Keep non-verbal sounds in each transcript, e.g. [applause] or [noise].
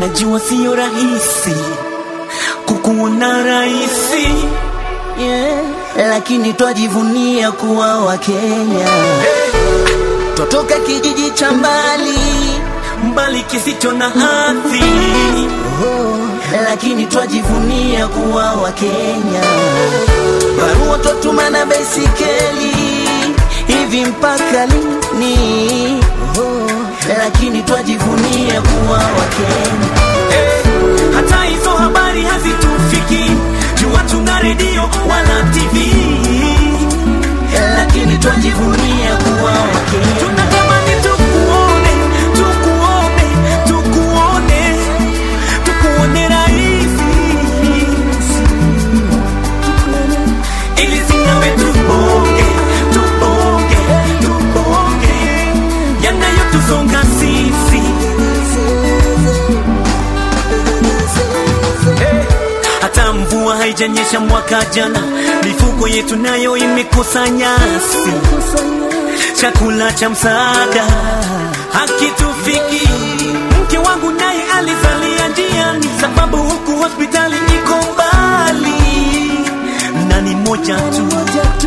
najua siyo rahisi kukuona rahisi. Yeah. Lakini twajivunia kuwa Wakenya, twatoka kijiji cha mbali. Mbali kisicho na hadhi. Oh, lakini twajivunia kuwa Wakenya. Barua twatuma na baisikeli. Hivi mpaka lini? Oh, lakini twajivunia kuwa Wakenya. Hey, hata hizo habari hazitufiki jua tuna redio wala TV lakini twajivunia kuwa Wakenya. Yanayotusonga sisi hata mvua haijanyesha mwaka jana, mifugo yetu nayo imekosa nyasi, chakula cha msaada hakitufiki. Mke wangu naye alizalia njiani, sababu huku hospitali iko mbali, na ni moja tu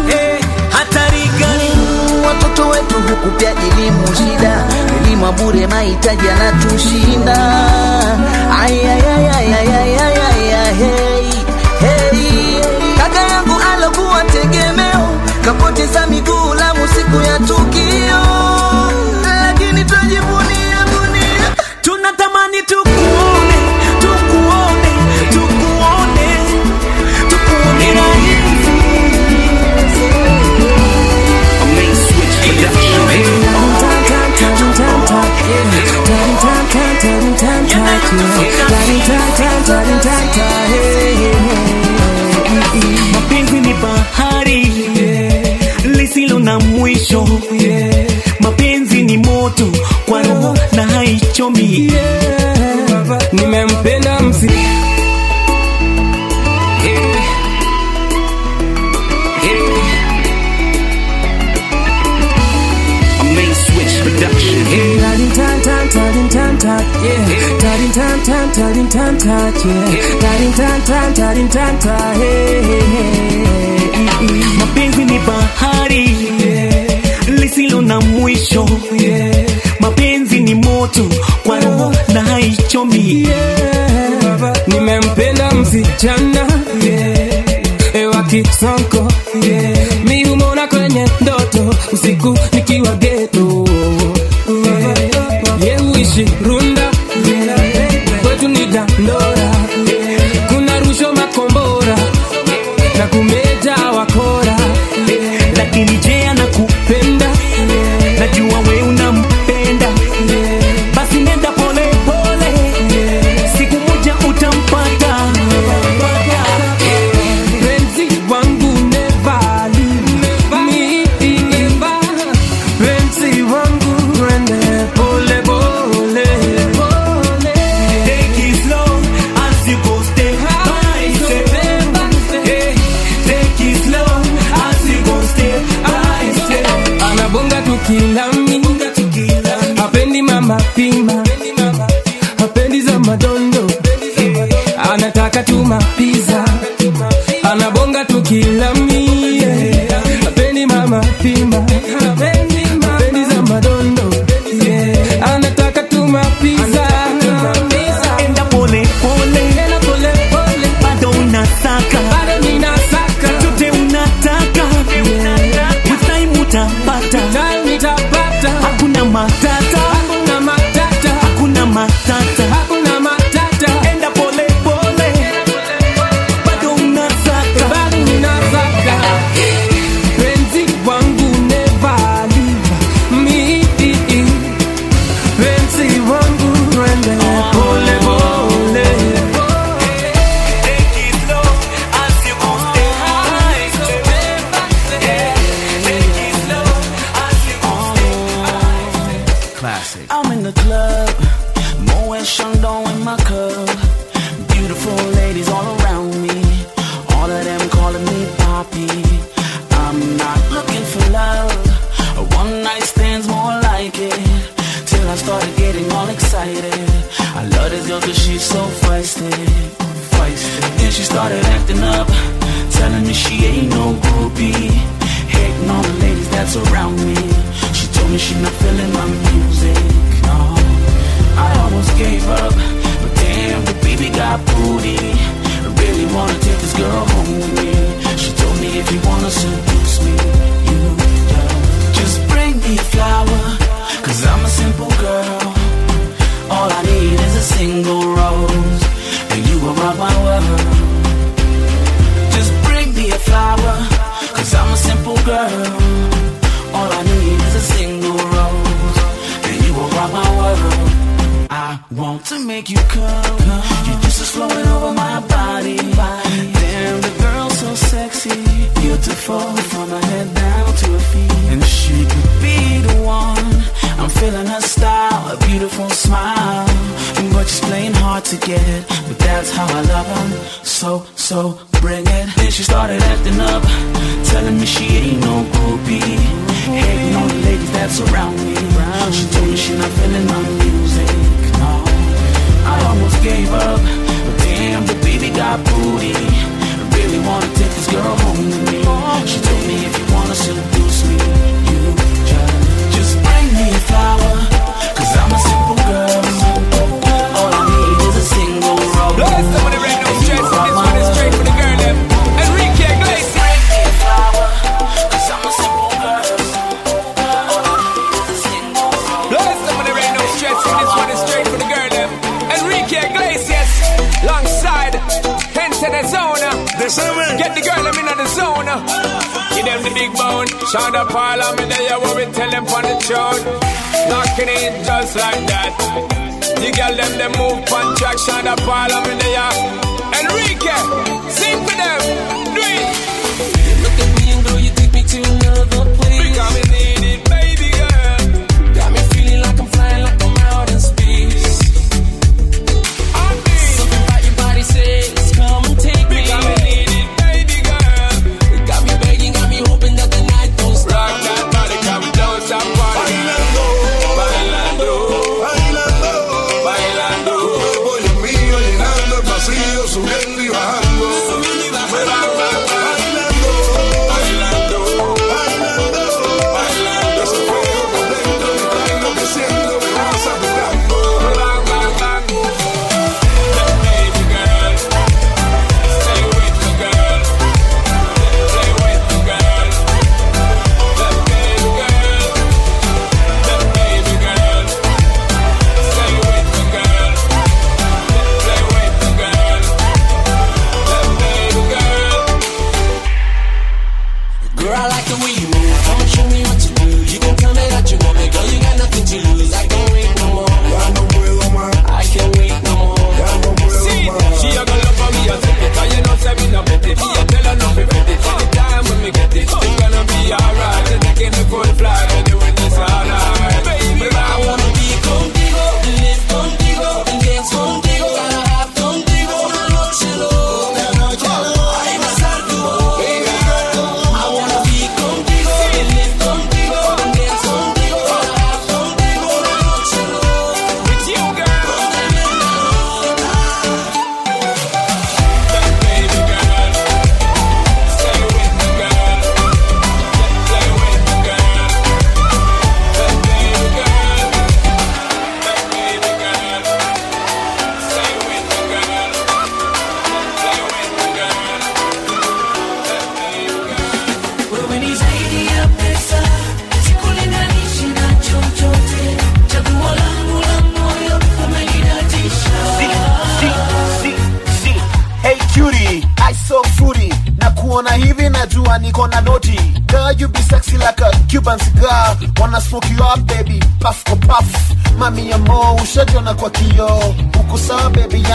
hey. hatari gani? watoto wetu huku pia elimu shida, elimu bure, mahitaji yanatushinda. Kaka yangu alokuwa tegemeo kapoteza miguu Lamu siku ya tukio, lakini tujibu mapenzi ni bahari lisilo na mwisho mapenzi ni moto kwa roho na haichomi nimempenda msi Mapenzi ni bahari lisilo na mwisho. Mapenzi ni moto kwa roho na haichomi. Nimempenda msichana yeah. ewa kisonko yeah. miumona kwenye ndoto usiku nikiwa gea to make you come. Your juice is flowing over my body. Damn, the girl's so sexy, beautiful from her head down to her feet. And she could be the one. I'm feeling her style, a beautiful smile. But she's playing hard to get. But that's how I love her. So, so bring it. Then she started acting up, telling me she ain't no groupie. Hating on the ladies that surround me. She told me she not feeling my music. I almost gave up. But damn, the baby got booty. I really wanna take this girl home with me. She told me if you wanna seduce me You just just bring me a flower i I'm a simple girl. All I need is a single rose. big bone. Shout out Parliament, they hear what we tell them from the throne. Knocking it just like that. The girl them, they move on track. Shout out Parliament, they are. Enrique, sing for them. Do it. Look at me and girl, you take me to another place. Because we need it, baby.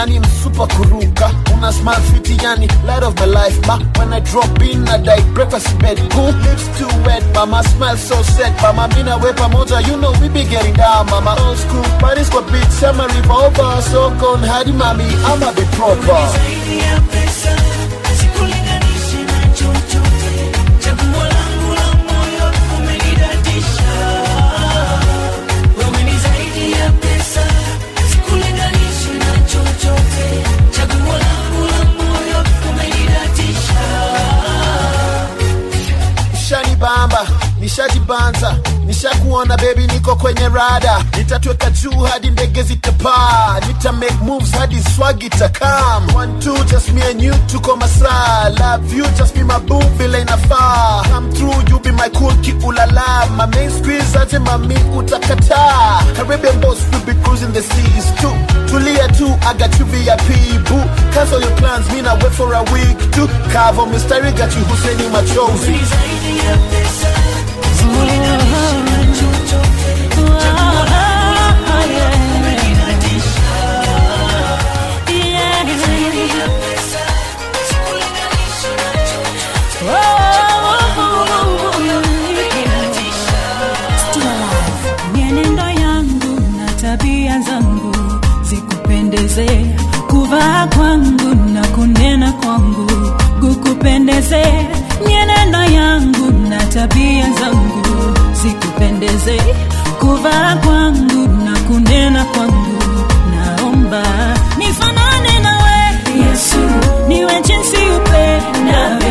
yani msupa kuruka. Una smile fit yani light of my life ma. When i drop in i die breakfast in bed cool. Lips too wet mama smile so sad. Mama mina we pamoja you know we be getting down mama. Old school parties for beats i'm a revolver so gone hardy, mommy, i'ma be proper. Rada nitatweka juu hadi ndege zitapaa. Nita make moves hadi swag itakam. One two just me and you tuko masaa love you just be my boo vile inafaa. Come through you be my cool kiulala my main squeeze aje mami utakataa Caribbean boss we be cruising the seas too. Tulia tu I got you VIP boo. Cancel your plans me na wait for a week too. Kavo mystery got you Husseini machozi. Mienendo zikupendeze kuvaa kwangu na kunena kwangu kukupendeze. Mienendo yangu na tabia zangu zikupendeze. Kuvaa kwangu na kunena kwangu naomba nifanane nawe yesu. Niwe jinsi upendavyo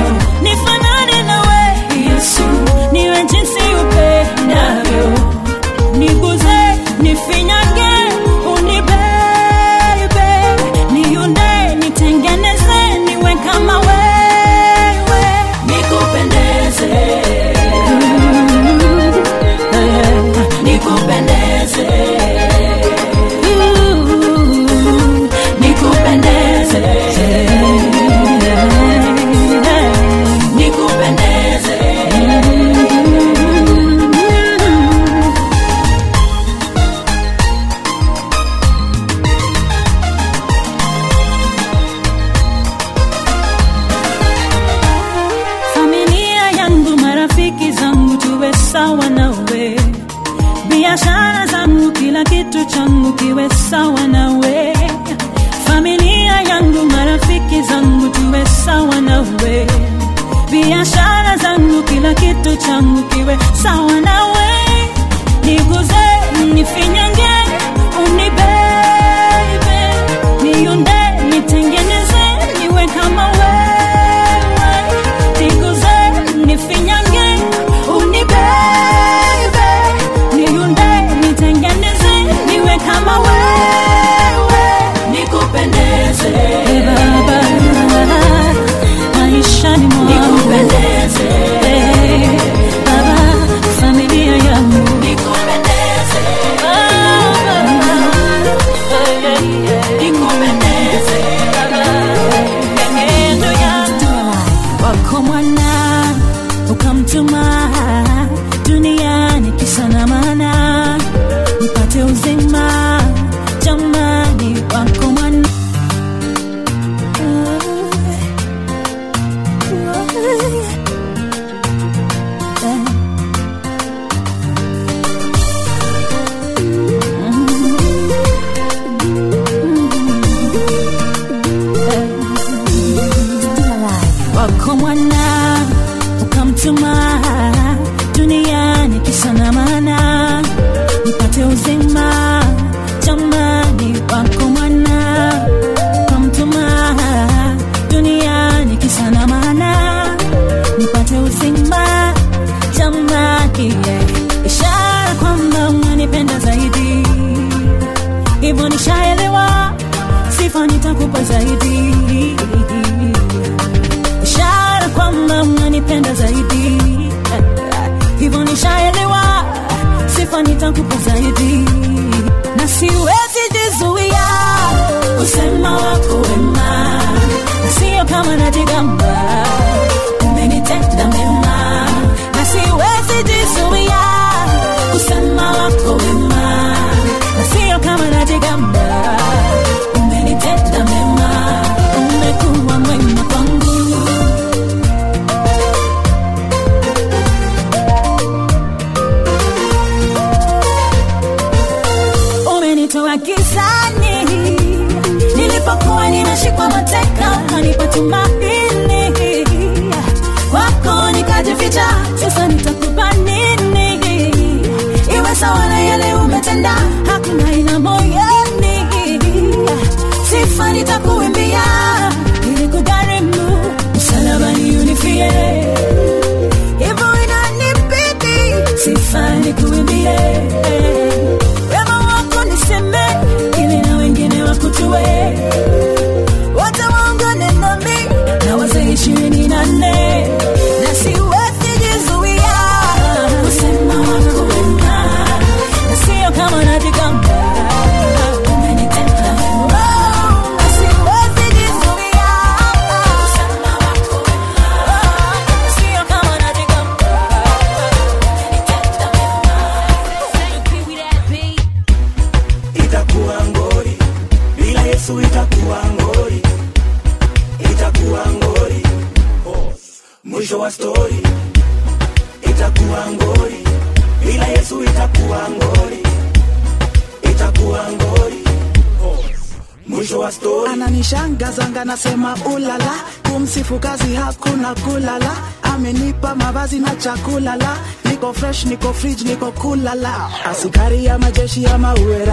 niko kulala askari ya majeshi ya maue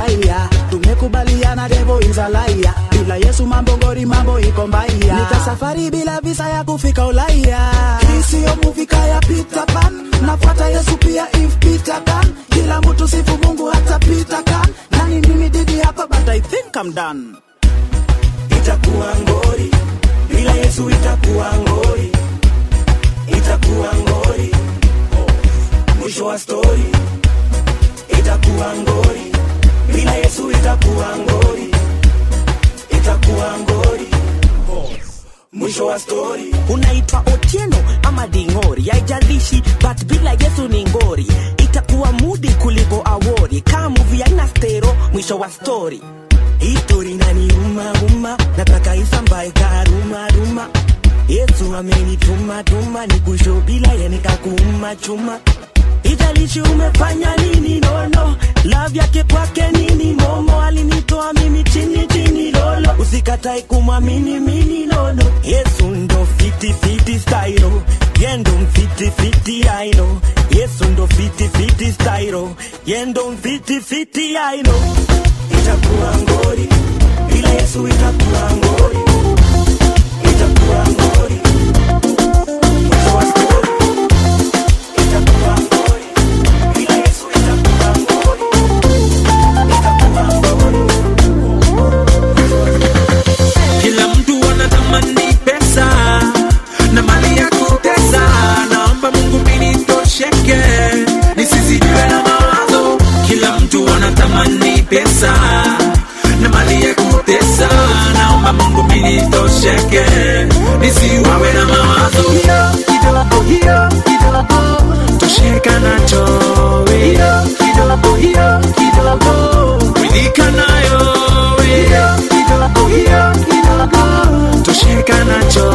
yesu amenituma tuma ni kusho bila yenikakuuma chuma ijalishi umefanya nini nono love yake kwake nini momo alinitoa mimi chini chini lolo usikatai kumwamini mini nono yesu ndo fiti fiti stairo yendo mfitifiti aino yesu ndo fiti fiti stairo yendo mfitifiti aino itakuwa ngori bila yesu itakuwa ngori pesa na mali ya kutesa naomba mungu minitosheke nisiwawe na mawazo hiyo kidogo hiyo kidogo tosheka nacho hiyo kidogo hiyo kidogo ridhika nayo hiyo kidogo hiyo kidogo tosheka nacho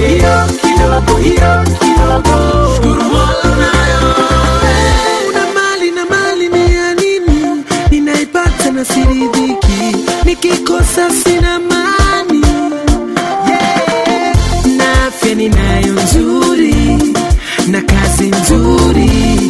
hiyo kidogo hiyo kidogo shukuru siridhiki nikikosa sina mani yeah. na afya ninayo nzuri. Na kazi nzuri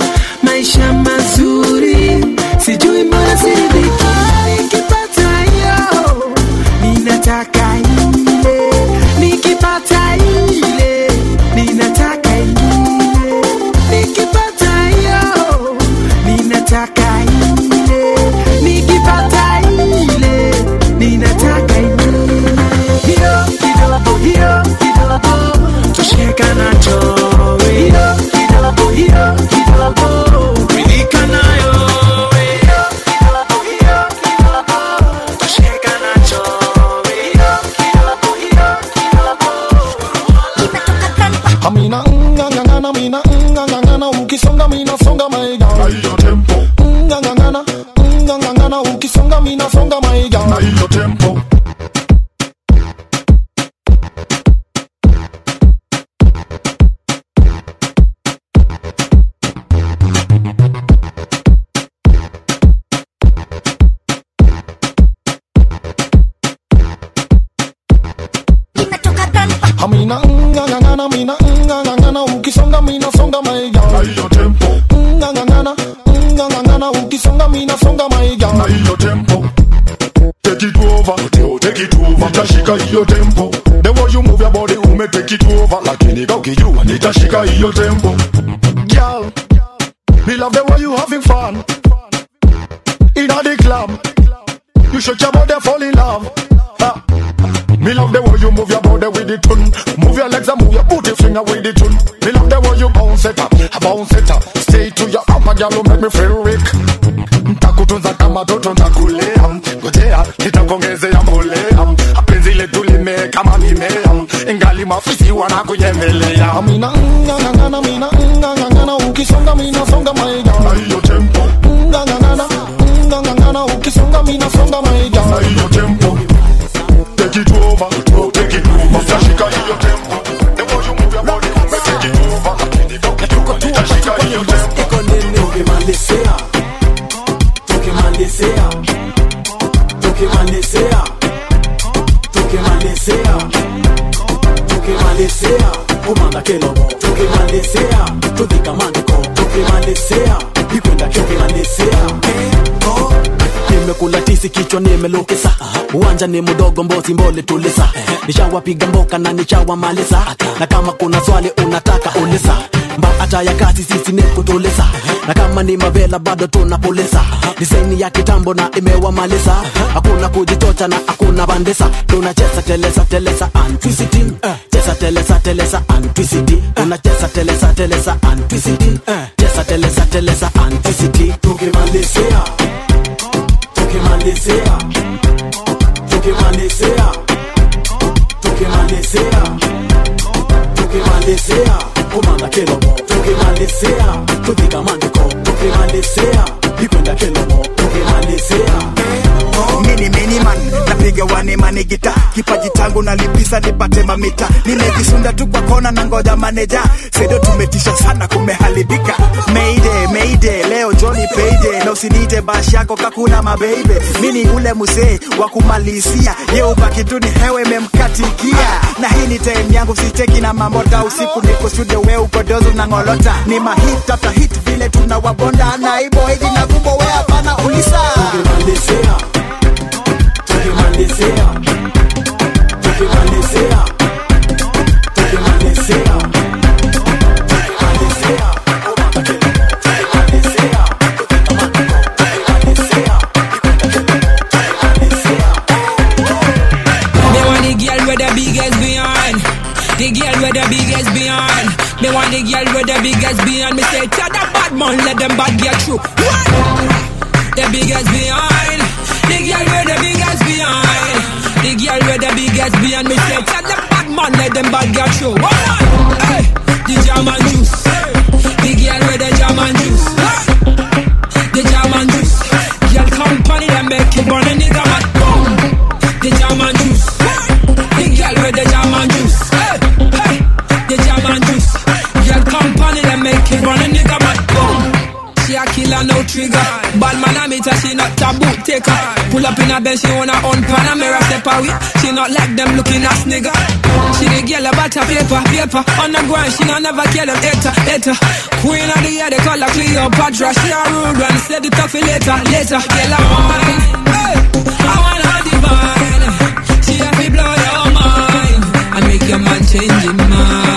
ngangangana ukisonga mina songa maiga na hiyo tempo Take it over, yo, take it over, tashika hiyo tempo. The way you move your body, ume take it over. Lakini ukijua nitashika hiyo tempo. Girl, me love the way you having fun. In the club, you shake your body, fall in love. Me love the way you move your body with the tune. Move your legs and move your booty finger with the tune. Me love the way you bounce it up, bounce it up. Stay to your girl, who make me feel weak. Ntakutunza kama toto ntakulea, ngojea nitakuongezea mbolea. Penzi letu limeka kama mimea, ingali mafisi wanakunyemelea. Mina ngangangana, mina ngangangana, ukisonga mina songa maiga tukimalizea umanda kelobo tukimalizea tukikamanda nimekula tisi kichwa nimelukisa uwanja ni mdogo mbozi mbole tulisa. Nishawapiga mboka na nishawamaliza. Na kama kuna swali unataka ulisa mbaata ya kazi sisi ni kutulisa na kama ni mavela bado tunapulisa disaini ya kitambo na imewamaliza. Hakuna kujichocha na hakuna bandesa tunacheza telesa telesa antwisiti telesa telesa antwisiti telesa telesa antwisiti telesa telesa antwisiti tukimalizia tukimalizia tukimalizia tukimalizia kumanga kelomo. Tukimalizia tudhika mandiko. Tukimalizia ikwenda kelomo napiga wane mane gita. Kipaji changu nalipisa nipate mamita. Nimejisunda tu kwa kona na ngoja maneja. Sedo tumetisha sana kumeharibika meide meide leo joni peide na usiniite bashi yako kakuna mabeibe mini ule musee wa kumalizia. Ye ubaki tu ni hewe memkatikia. Na hii ni time yangu sicheki na mamota. Usiku niko studio we ukodozo na ngolota. Ni mahit after hit vile tunawabonda. Na ibo hiji na kumbo we hapana ulisa tukimalizia tukimalizia tukimalizia Me want the girl with the biggest behind. The girl with the biggest behind. Me want the girl with the biggest behind. Me say, tell the bad man, let them bad get through. What? The biggest behind. The girl with the biggest behind. The girl with the biggest behind. Me say, tell the bad man, let them bad get. What? Hey, the German juice. The girl with the German juice. She a no trigger. Bad man, I meet her, she not taboo taker. Pull up in a bench, she her own Panamera step away. She not like them looking ass nigga. She the girl about her paper, paper. On the ground, she not never kill them hater, hater. Queen of the year, they call her Cleopatra. She a rude one, said the tough later, later. Girl, I want, hey, I want her divine. She to blow your mind and make your man change his mind.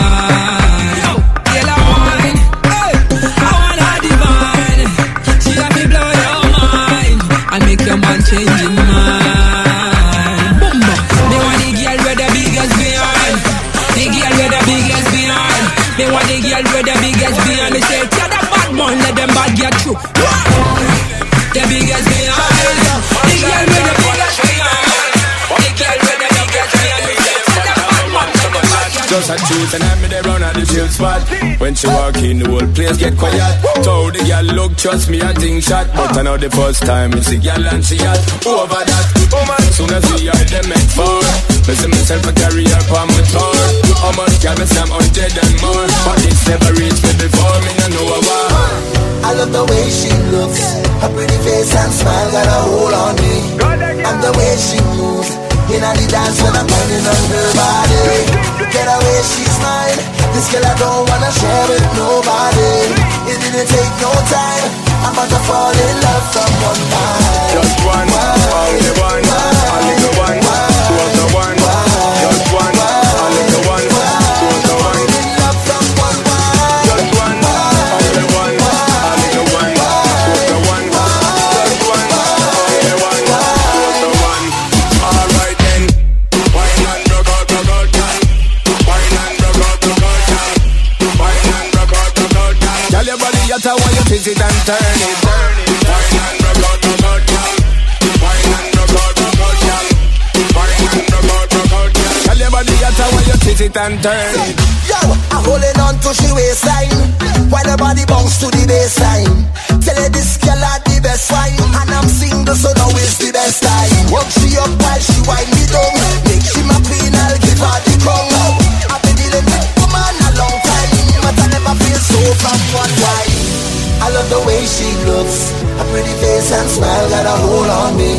A truth and I'm there round at the chill spot. When she walk in, the whole place get quiet. Told the girl, look, trust me, I think shot. But I know the first time it's the girl and she had over that. Woman, soon as we are them make for. Me see myself a carry her on my tour. How much can me say I'm hundred and more? But it's never reached me before, me no know why. I love the way she looks, her pretty face and smile got a hold on me. And the way she moves, in the dance when I'm banging on her body. Get away, she's mine. This girl I don't wanna share with nobody. It didn't take no time. I'm about to fall in love from one night. Just one, only one, only it and turn. It. Yo, I'm holding on to she waistline. While the body bounce to the baseline. Tell her this girl had the best wine. And I'm single so now is the best time. Work she up while she wind me down. Make she my queen, I'll give her the crown. I've been dealing with woman a long time. But I never feel so from one wife I love the way she looks. Her pretty face and smile got a hold on me.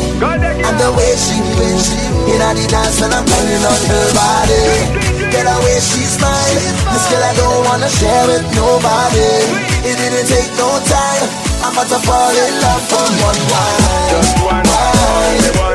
And the way she moves In the dance when I'm banging on her body Girl, the way she smile This girl I don't wanna share with nobody. It didn't take no time. I'm about to fall in love for one while Just one while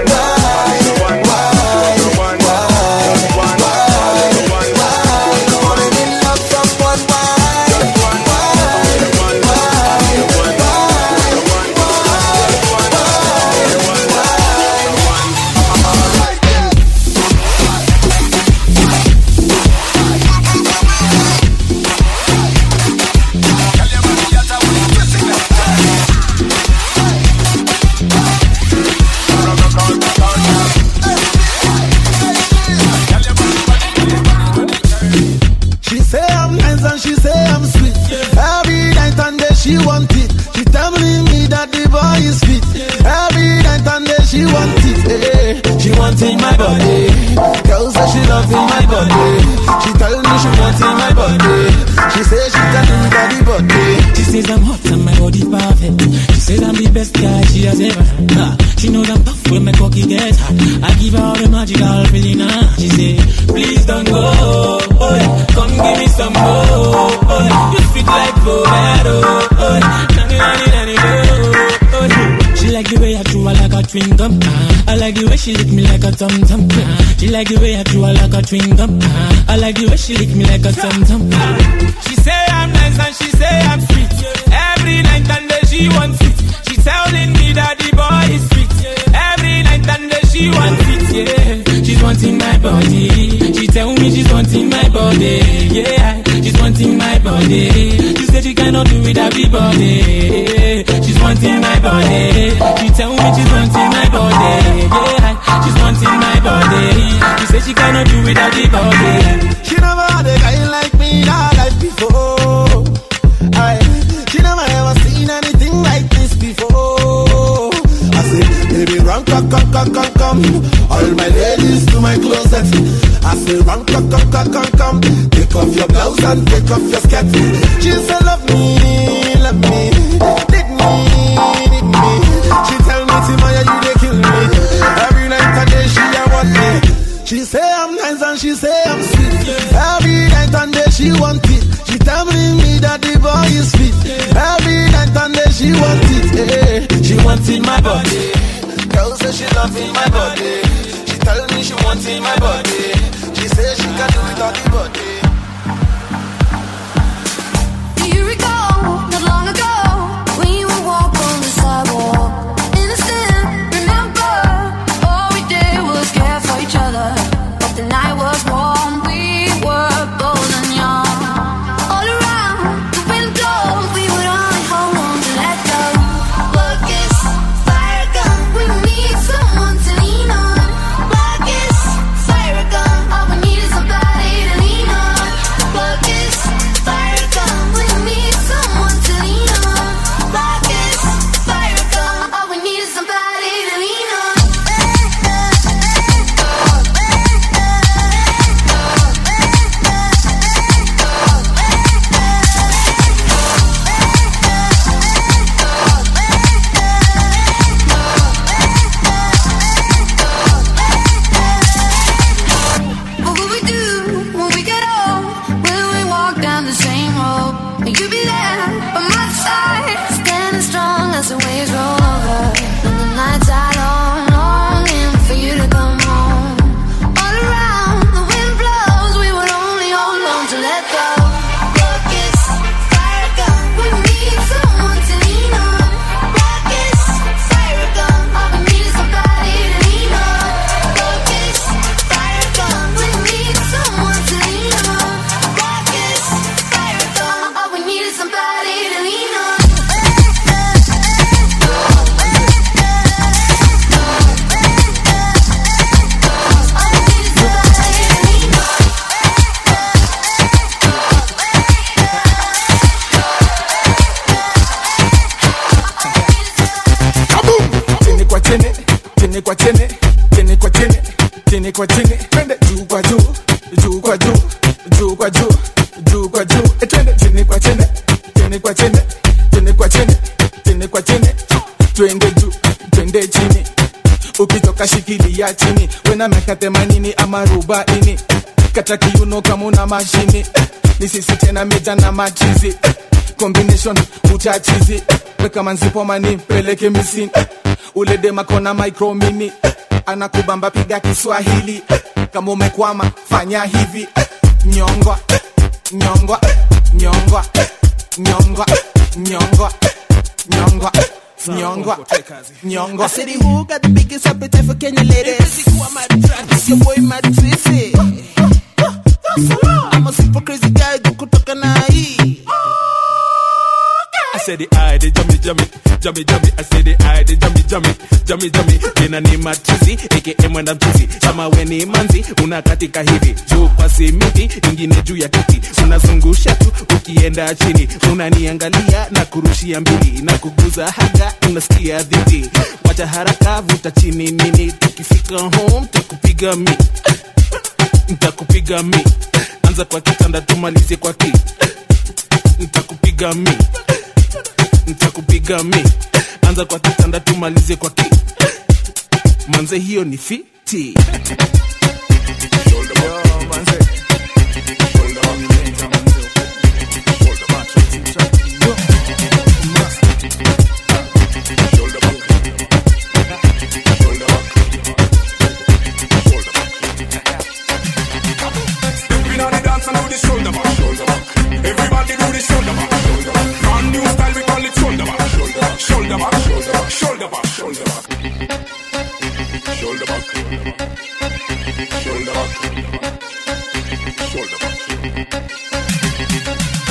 like the way she lick me like a tum tum. She say I'm nice and she say I'm sweet. Every night and day she want it. She telling me that the boy is fit. Every night and day she want it. Eh. She want in my body. Girl say she loving my body. She tell me she want in my body. She say she can do without the body. tena miaka themanini ama rubaini kata kiuno kama una mashini. Ni sisi tena meja na machizi. Combination uchachizi weka manzipo mani peleke misini. Ule demakona micromini anakubamba piga Kiswahili. Kama umekwama fanya hivi. Nyongwa nyongwa nyongwa nyongwa nyongwa nyongwa nyongwa nyongwa I said, who got the biggest appetite for Kenya ladies? It's your boy Mad [laughs] Tracy. I'm a super crazy guy, said the eye, the jummy, jummy, jummy, jummy. I said the eye, the jummy, jummy, jummy, jummy. Jina ni matusi, aka mwenda mchuzi. Kama we ni manzi, unakatika hivi. Juu pasi miti, ingine juu ya kiti. Unazungusha tu, ukienda chini. Unaniangalia na kurushia mbili. Na kuguza haga, unasikia dhiti. Wacha haraka, vuta chini nini. Tukifika home, takupiga mi. Ntakupiga mi. Anza kwa kitanda, tumalize kwa ki. Ntakupiga mi nitakupiga mi. Anza kwa kitanda tumalize kwa ki. Manze hiyo ni fiti. Stepping on the dance and do the shoulder back, shoulder back. Back, shoulder back, shoulder back, shoulder back, shoulder back. Shoulder back, shoulder back.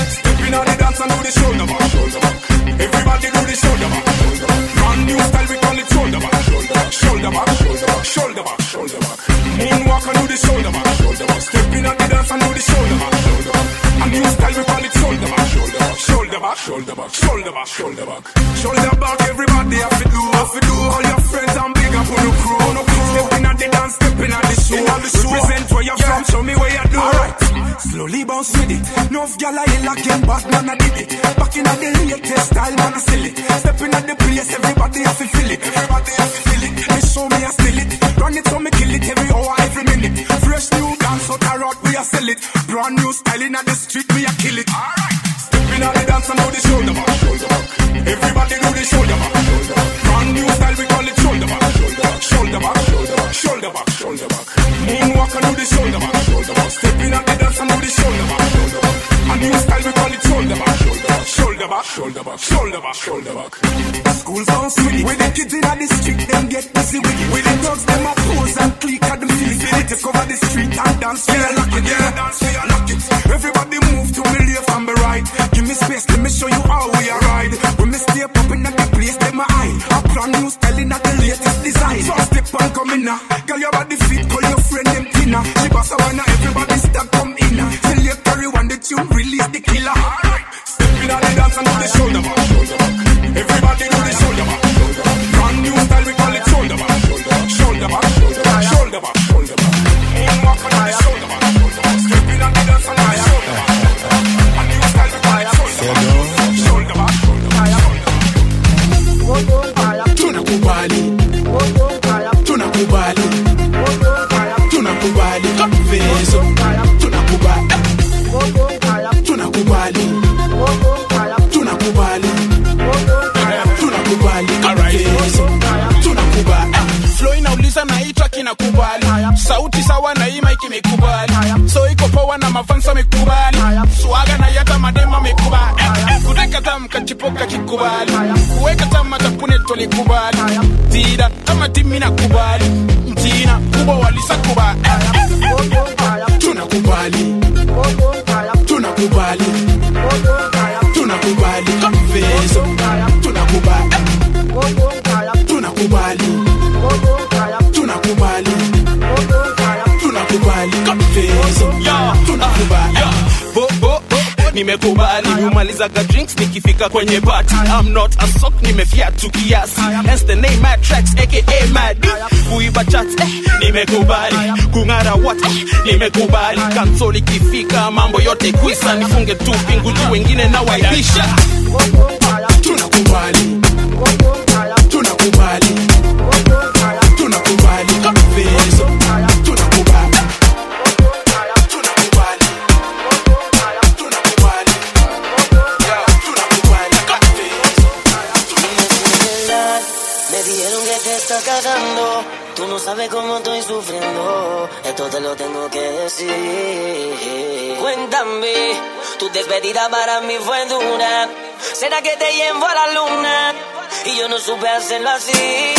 Stepping on the dance and do the shoulder back, shoulder back. Everybody do the shoulder back, shoulder back. New style we call it shoulder back, shoulder back, shoulder back, shoulder back, shoulder back, shoulder back. Moonwalk and do the shoulder back, shoulder back. Stepping dance and do the shoulder back, shoulder back. New style shoulder back, shoulder back, shoulder back, shoulder back. Shoulder back, everybody have to do, have to do. All your friends and big up on the crew, on the crew. Stepping on the dance, stepping on the show, on the show. Represent where you're from, show me where you do. Alright. Slowly bounce with it. Enough gyal I like him, but man I did it. Back in the latest style, man I still it. Stepping at the place, everybody have to feel it. Everybody have to feel it. They show me I still it. Run it so me kill it every hour, every minute. Fresh new dance out a rock, we a sell it. Brand new style in the street, we a kill it. Alright. Stepping on the dance and do the shoulder back. Everybody do the shoulder back. Brand new style, we call it shoulder back, shoulder back, shoulder back, shoulder back. Moonwalk and do the shoulder back, shoulder back. Stepping on the dance and do the shoulder back. A new style, we call it shoulder back, shoulder back, shoulder back, shoulder back, shoulder back. Sweet. With the kids in the street, them get busy with it. With the dogs, them a pose and click at them feet. They to cover the street and dance, yeah, yeah, dance, yeah. Everybody move to me left and me right. Give me space, let me show you how we ride. Nimekubali drinks nikifika kwenye party. I'm not a sock nimefiatu kiasi. Hence the name my tracks aka mad. Kuiba chats eh, nimekubali. Kung'ara what eh, nimekubali. Kansoli kifika mambo yote kwisa. Nifunge tu pingu juu wengine na waibisha tunakubali tunakubali esto te lo tengo que decir. Cuéntame, tu despedida para mí fue dura. ¿Será que te llevo a la luna? Y yo no supe hacerlo así.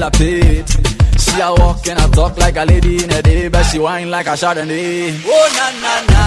develop it. She a walk and a talk like a lady in a day, but she wine like a Chardonnay. Oh na na na,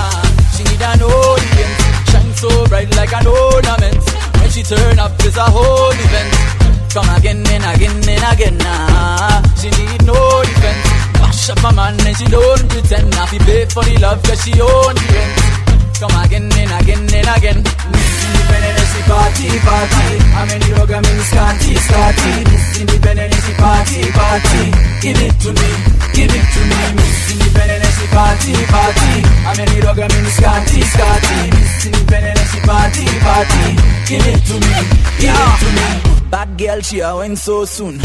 she need an audience, shine so bright like an ornament. When she turn up, it's a whole event. Come again and again and again. Nah. She need no defense. Mash up my man and she don't pretend. Now nah, she pay for the love 'cause she own the rent. Come again, and again, and again. Missy, Independency Party, party. I'm in the program in Scotty, Scotty. Missy, Independency Party, party. Give it to me, give it to me. Missy, Independency Party, party. I'm in the program in Scotty, Scotty. Missy, Independency Party, party. Give it to me, give it to me. Bad girl, she a went so soon.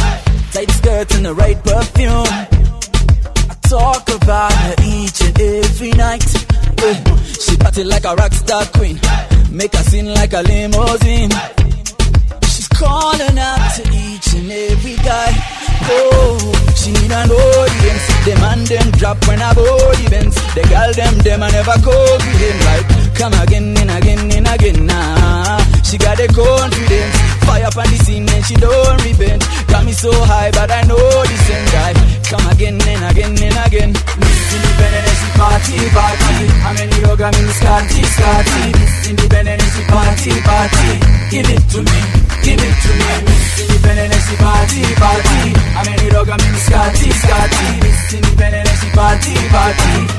Tight skirt and the right perfume. Talk about her each and every night. Eh, She party like a rock star queen. Make her sing like a limousine. She's calling out to each and every guy. Oh, she need an audience. Them and them drop when I body bends. The girl them them I never call him like come again and again and again. Nah, she got the confidence. Fire up on the scene and she don't repent. Got me so high, but I know the same guy. Come again and again and again. Miss Independent party, party. I'm in yoga, me scotty, scotty. Miss Independent and she party, party. Give it to me, give it to me. Miss Independent party, party. I'm in yoga, me scotty, scotty. Miss Independent and she party, party.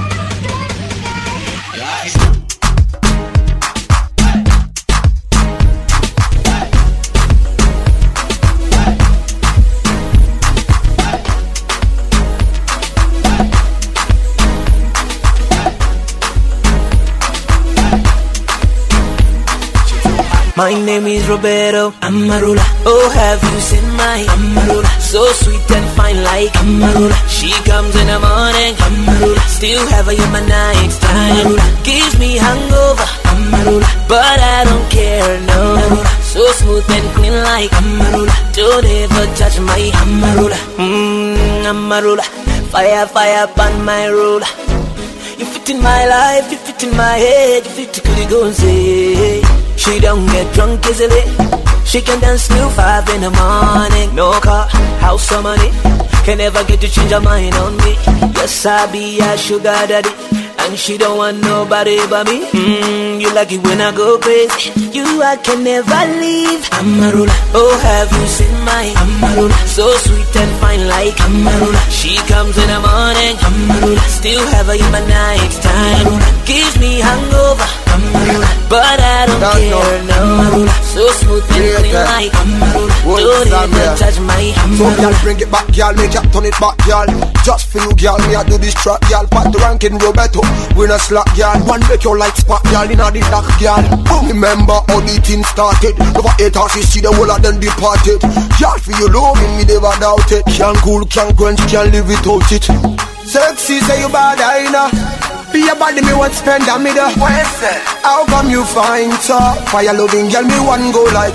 My name is Roberto Amarula. Oh, have you seen my Amarula? So sweet and fine like Amarula. She comes in the morning. Amarula. Still have her in my night time. Gives me hangover. Amarula. But I don't care, no. Amarula. So smooth and clean like Amarula. Don't ever touch my Amarula. Mmm, Amarula. Fire, fire upon my ruler. You fit in my life, you fit in my head, you fit go and. Eh. She don't get drunk easily. She can dance till five in the morning. No car, house or money. Can never get to change her mind on me. Yes, I be a sugar daddy. And she don't want nobody but me. Mm, you like it when I go crazy. You I can never leave. Amarula. Oh, have you seen my Amarula? So sweet and fine like Amarula. She comes in the morning. Amarula. Still have her in my night time. Gives me hangover. Amarula. But I don't care, no. Amarula. So smooth and clean like Amarula. Don't even touch my So Amarula. girl, bring it back, girl, make it turn it back, girl. Just for you, girl, me I do this track, girl. Pat the ranking, Roberto, we no slack, girl. One make your light spot, girl, inna the dark, girl. Remember how the thing started? Over eight hours, you see the whole of them departed. Girl, for you loving me, never doubt it. Can't cool, can't quench, can't live without it. Sexy, say you bad, I know. Be a body, me want spend a me the How come you find top? Fire loving girl, me one go like.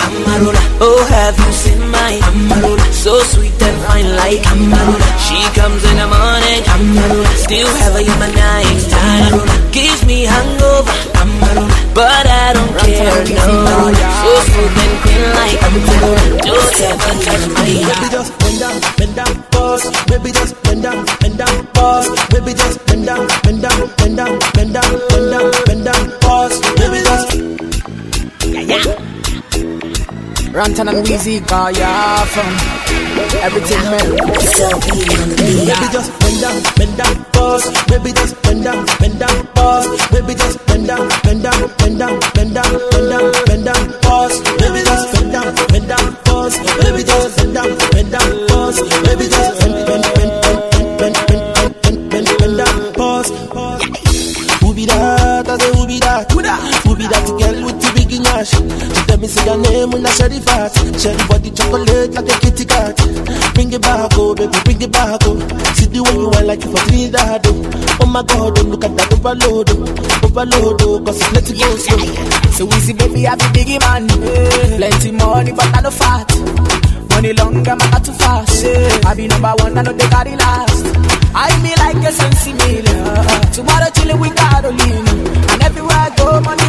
Oh, have you seen my Amarula? So sweet and fine like Amarula. She comes in the morning. Amarula. Still have her in my night time. Gives me hangover. Amarula. But I don't care, no. So smooth and clean like Amarula. Don't ever touch my Baby just bend down, bend down, pause. Baby just bend down, bend down, pause. Baby just bend down, bend down, bend down, bend down, bend down, bend down, Runtown and Weezy, cause you're from everything man. Baby just bend down, bend down, pause. Baby just bend down, bend down, pause. Baby just bend down, bend down, bend down, bend down, bend down, bend down, pause. Baby just bend down, bend down, pause. Baby just bend down, bend down, pause. Me say your name when I share the fat. Share the body chocolate like a kitty cat. Bring it back, oh baby, bring it back, oh. See the way you are like for Trinidad, oh. Oh my God, oh look at that overload, oh. Overload, oh, cause it's let it go slow. So Weezy baby, I be biggie man. Plenty money, but I no fat. Money long, I'm not too fast. I be number one, I know they got it last. I be like a sensi meal. Tomorrow chillin' with Carolina. And everywhere I go, money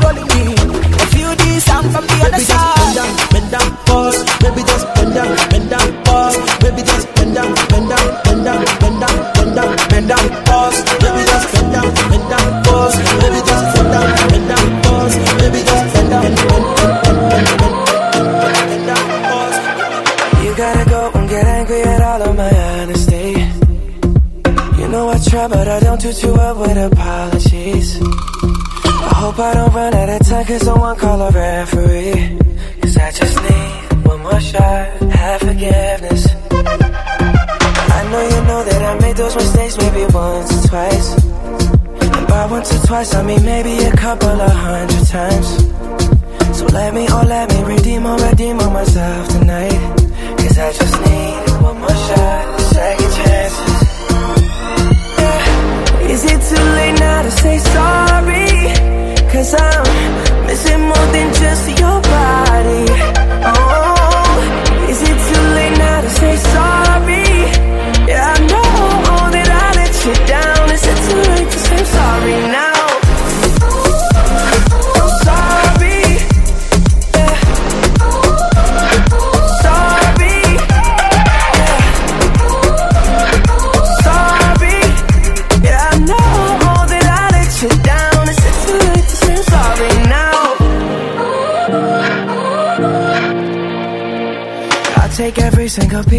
cause someone call a referee. Cause I just need one more shot, have forgiveness. I know you know that I made those mistakes maybe once or twice. And by once or twice, I mean maybe a couple of hundred times.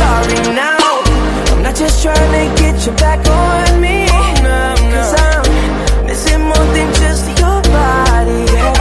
Sorry now? I'm not just trying to get you back on me. Cause I'm missing more than just your body. Oh,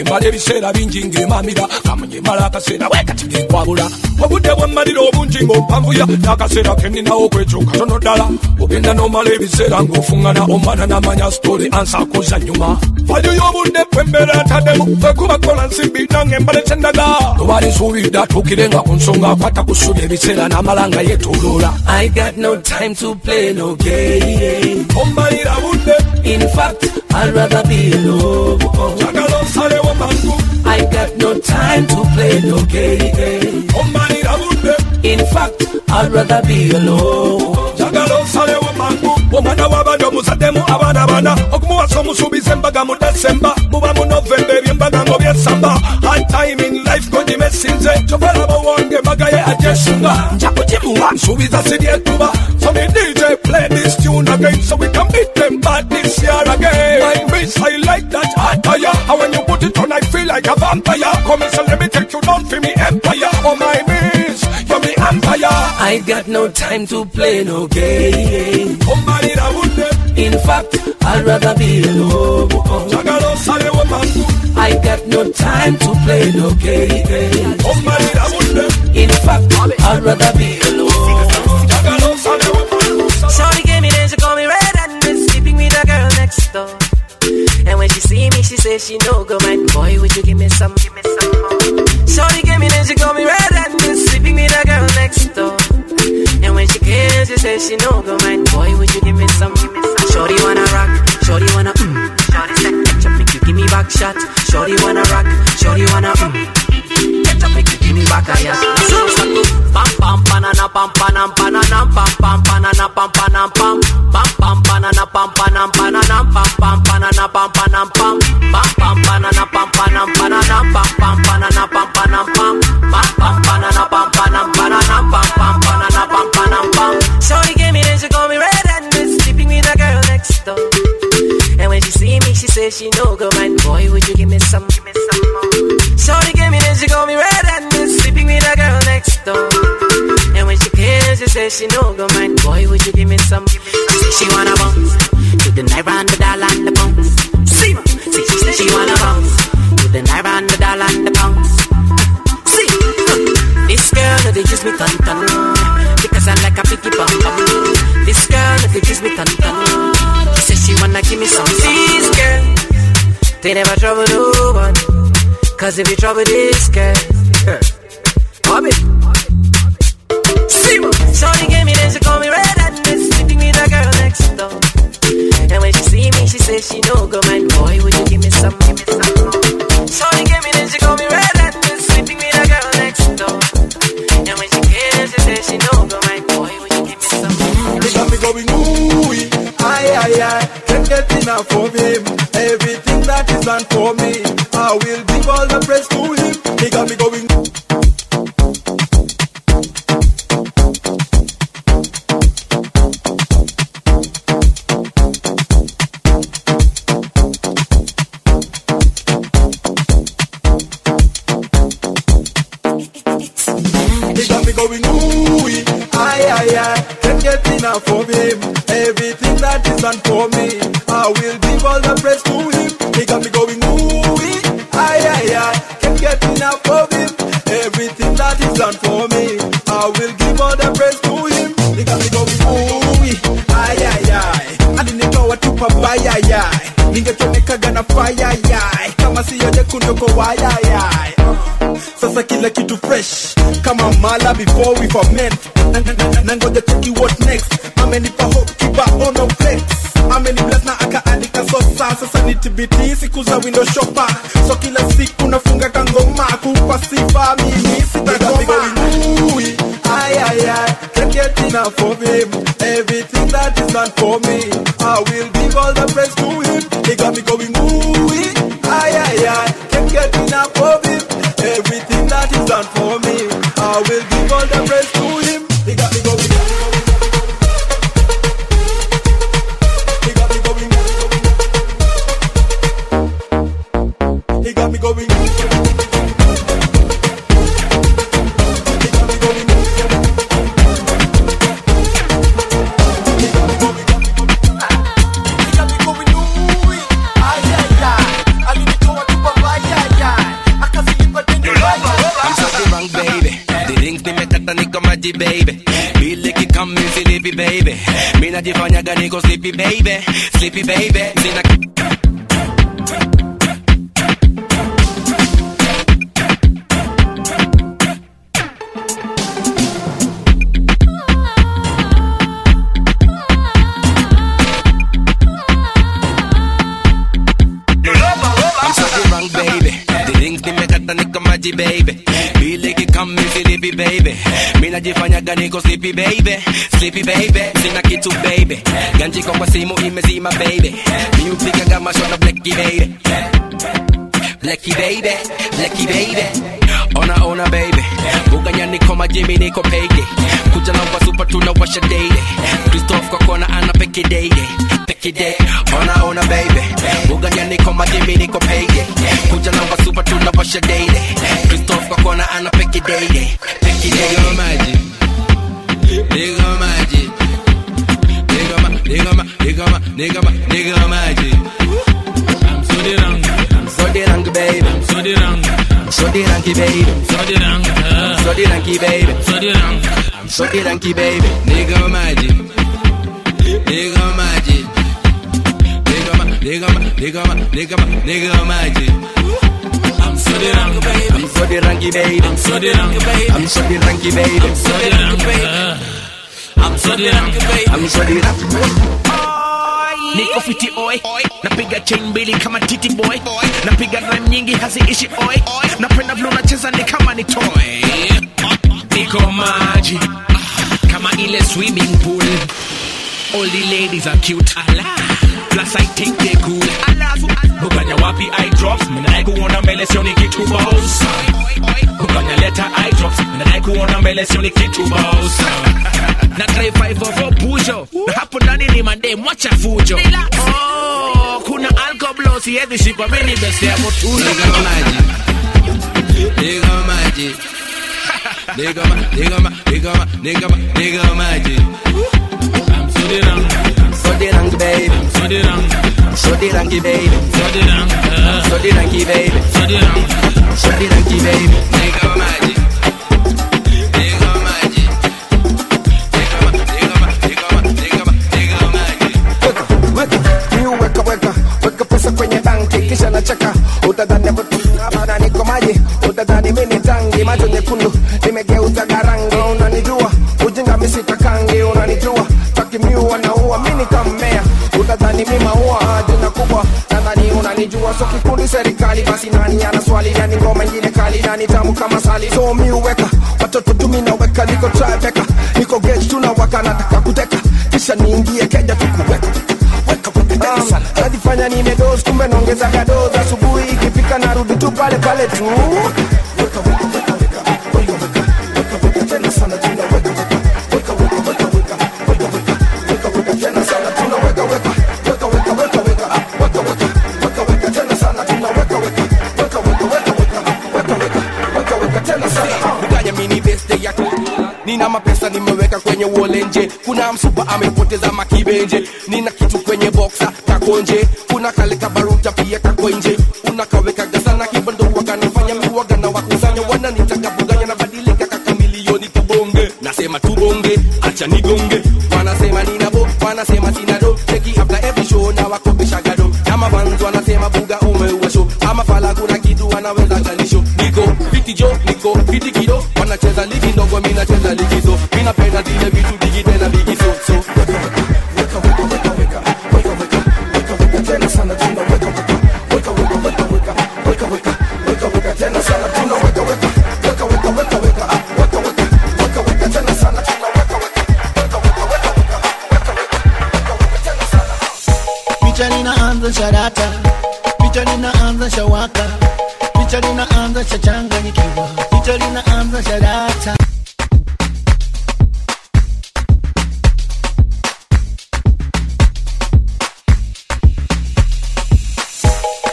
enkoko emala ebiseera bingi ng'emamira kamunye emala akaseera wekati ngenkwabula obudde bwemmalira obungi ng'ompanvuya n'akaseera kenninawo okwekyuka tono ddala ogenda n'omala ebiseera ng'ofuŋŋana omwana n'amanya sitole ansaakuza nyuma. Vayo y'obudde kwembeera ntaddemu ekuba kola nsimbi nange embale kyendaga obalisuubidde atuukirenga ku nsonga akwata ku ssubi ebiseera n'amala nga yeetooloola I got no time to play no game. In fact, I'd rather be alone. Got no time to play no game. In fact, I'd rather be alone. omwana w'abandi omuzaddemu abaana bana okumuwasa omusuubiza embaga mu desemba muba mu novemba ebyembaga ngo byesamba hard time in life godimesinze kyovalaba wange embaga ye ajesunga nja kugimuwa nsuubiza siryetuba so me dj play this tune again. So we can beat them bad this year again. My miss i like that. Attire and when you put it on like a vampire. Come and so let me take you down for me empire. Oh my miss you're me empire. I got no time to play no game. omalira budde In fact, I'd rather be osalewo mangu I got no time to play no game. In fact, I'd rather be alone. Me, she no go mind. Boy, would you give me some, give me some more? Shorty gave me then she call me red and sleeping with the girl next door. And when she came, she says she no go mind. Boy, would you give me some, give me some? Shorty wanna rock, shorty wanna mm. Shorty say, catch up, make you give me back shot. Shorty wanna rock, shorty wanna mm. Catch up, you give me back. So, so, Pam pam banana pam panam banana pam pam banana pam panam pam pam pam banana pam panam banana pam pam banana pam panam pam pam pam banana pam panam banana pam pam banana pam panam pam pam pam banana pam panam banana pam pam banana pam panam pam Shorty gave me then she call me red and is sleeping with a girl next door and when she see me she say she no go mind boy would you give me some give me some more Shorty gave me came, she no go mind. Boy, would you give me some? See, she wanna bounce to the naira and the dollar and the pounds. See, see, she said she wanna bounce to the naira and the dollar and the pounds. See, huh. this girl no they use me tan tan because I like a picky bum bum. This girl no they use me tan tan. She said she wanna give me some. This girl, they never trouble no one. Cause if you trouble this girl, huh, Bobby. See, ma. Shorty gave me then she call me red and sleeping with a girl next door. And when she see me, she says she no go mind. Boy, would you give me some, give me gave me then she call me red and sleeping with a girl next door. And when she came, she says she no go mind. Boy, would you give me some? They got me going ooh, aye, aye. Can't get enough of him. Everything that is done for me, I will give all the praise to him. He got me going. Going ooh, aye, aye, aye. Can't get enough of him. Everything that is done for me, I will give all the praise to him. He got me going ooh, aye, aye, aye. Can't get enough of him. Everything that is done for me, I will give all the praise to him. He got me going ooh, aye, aye, aye. Alinitoa tu pabaya, aye, aye. Ningetonekaga na fire, aye. Kama jekundu kwa waya, aye, aye. Sasa kila kitu fresh. Kama mala before we ferment. Na- na- na- nangoja cheki what next. Amenipa hope kiba ono flex. Ameni bless na akaandika sosa. Sasa ni tbt siku za window shopper. So kila siku nafunga kangoma. Kupa sifa mimi sitakoma ay ay ay. Can't get enough of him everything that is done for me. I will give all the praise to him for nimekata niko maji baby. Vile kikam silipi baby. Mimi najifanyaga niko sleepy baby. Sleepy baby. A baby. The nimekata niko maji baby. Vile kikami silipi baby. Mi niko sleepy baby. Sleepy baby. Sina kitu baby. Ganji kwa simu imezima baby. Mi mashona blacki baby. Blacki baby, blacki baby Ona ona baby. Buganya niko majimi niko payday Kuja na wasupa tunawasha daily Christoph kwa kona ana peke daily Peke day. Ona ona baby. Buganya niko majimi niko payday Kuja na wasupa tunawasha daily Christoph kwa kona ana peke daily Peke day. Nigga maji. Nigga maji. Nigga ma Nigga ma Nigga ma Nigga maji. I'm so wrong the wrong baby I'm so the I'm so the baby so the I'm so the baby so the wrong I'm so the wrong baby Nigga maji Nigga maji Nigga ma Nigga ma Nigga ma Nigga ma Nigga maji I'm so the baby I'm so the wrong baby I'm so the baby I'm so the wrong baby I'm so the baby I'm so the baby I'm so the wrong niko fiti oi. Napiga chain mbili kama titi boy. Napiga rhyme nyingi haziishi oi. Napenda vile unacheza ni kama ni toy. Niko maji kama ile swimming pool all the ladies are cute. Plus i think they cool buganya wapi eye drops. Minadai kuona mbele sio ni kitu boss. Buganya leta eye drops. Minadai kuona mbele sio ni kitu boss. Na try five of bujo. Na hapo ndani ni mande mwacha fujo. Oh kuna alcohol siwezi shikwa mimi best ya motuna. Nigga maji. Nigga ma Nigga ma Nigga ma Nigga ma Nigga maji. I'm so the I'm so the wrong baby. So the I'm so the wrong baby. So the I'm so the wrong baby so the I'm so the wrong baby Nigga maji Nigga maji Nigga ma Nigga ma Nigga ma Nigga ma Nigga maji Miu weka weka weka pesa kwenye banki kisha nacheka utadhani hapana niko maji utadhani mimi ni tangi macho nyekundu nimegeuza garangi utadhani mimi maua jina kubwa? Nadhani unanijua? So kikundi serikali basi nani ana swali? Nani ngoma ingine kali? Nani tamu kama sali? So mi uweka watoto tumi naweka niko tribeka niko gauge tunawaka nataka kuteka. Kisha niingie keja tukuweka Um, najifanya nimedos kumbe naongeza doz asubuhi ikifika narudi tu pale pale tu nina mapesa nimeweka kwenye wolenje kuna msuba amepoteza makibenje. Nina kitu kwenye boksa kakonje. Kuna kale kabaruta pia kakonje. Unakaweka gasana kibando miwaga na wakusanya. Wananitaka buganya na badilika kaka milioni tubonge nasema tubonge acha nigonge. Wanasema ninabo wanasema sinado cheki after every show na wakopesha gado. Kama vanzo wanasema buga umeua ama fala kitu wanaweza kijo niko fiti kido. Wanacheza ligi ndogo mimi nacheza ligi zo. Mimi napenda zile vitu digi tena bigi so so picha ninaanza sharata. Picha ninaanza shawaka picha linaanza shachanganyikiwa picha linaanza sharata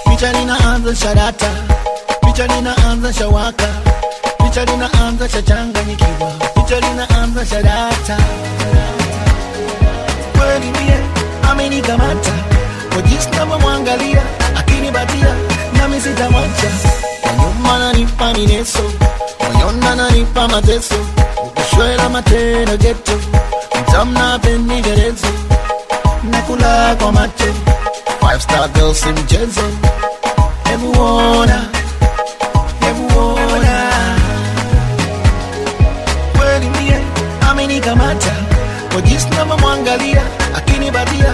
picha linaanza sharata picha linaanza shawaka picha linaanza shachanganyikiwa picha linaanza sharata kweli mie amenikamata. Kwa jinsi navyomwangalia akinibatia nami sitamwacha. Kwa nyuma nanipa mineso moyoni nanipa mateso. Ukishwela matendo geto mtamna penderezo nakula kwa mate, five star girls si mchezo. Hebu ona amenikamata. Kwa jinsi navyomwangalia akinibatia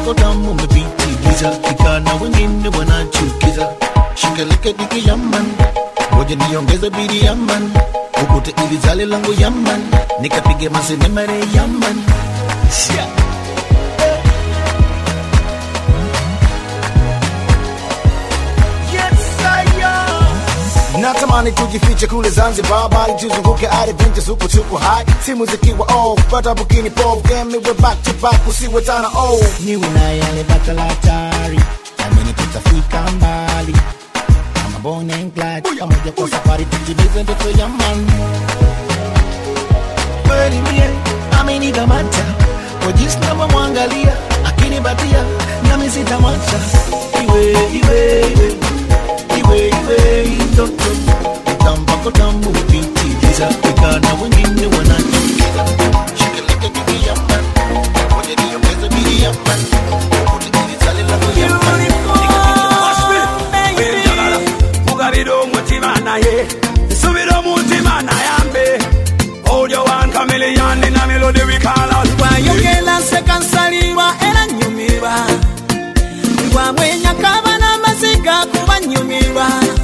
mtampako tamu umepitiliza ikana wengine wanachukiza shikeleke diki yaman ngoja bidi yaman ukute ili zale langu yaman nikapige masenemare yaman Sia. Natamani tujifiche kule zanzibar bali tuzunguke adventures huko tuko hai. Simu zikiwa off pata bukini pop. Game we back to back usiwe tana oh niwe na yale bata la hatari amini tutafika mbali. Kama Bonnie and Clyde pamoja kwa safari tutimize ndoto ya man. Kweli mie amenikamata kwa jinsi navyomwangalia akinibatia nami sitamwacha iwe iwe iwe iwewe mtoto tambako tamu pintiza ikana wengine wanachukiza shikilia juu ya man moja niongeze bili ya man kutitizale langu ya man Subira umutima naye, subira umutima nayambe, hold your one chameleon in a melody we call out. Wayokela se cansariwa era nyumiba, wamwenya kaba kuba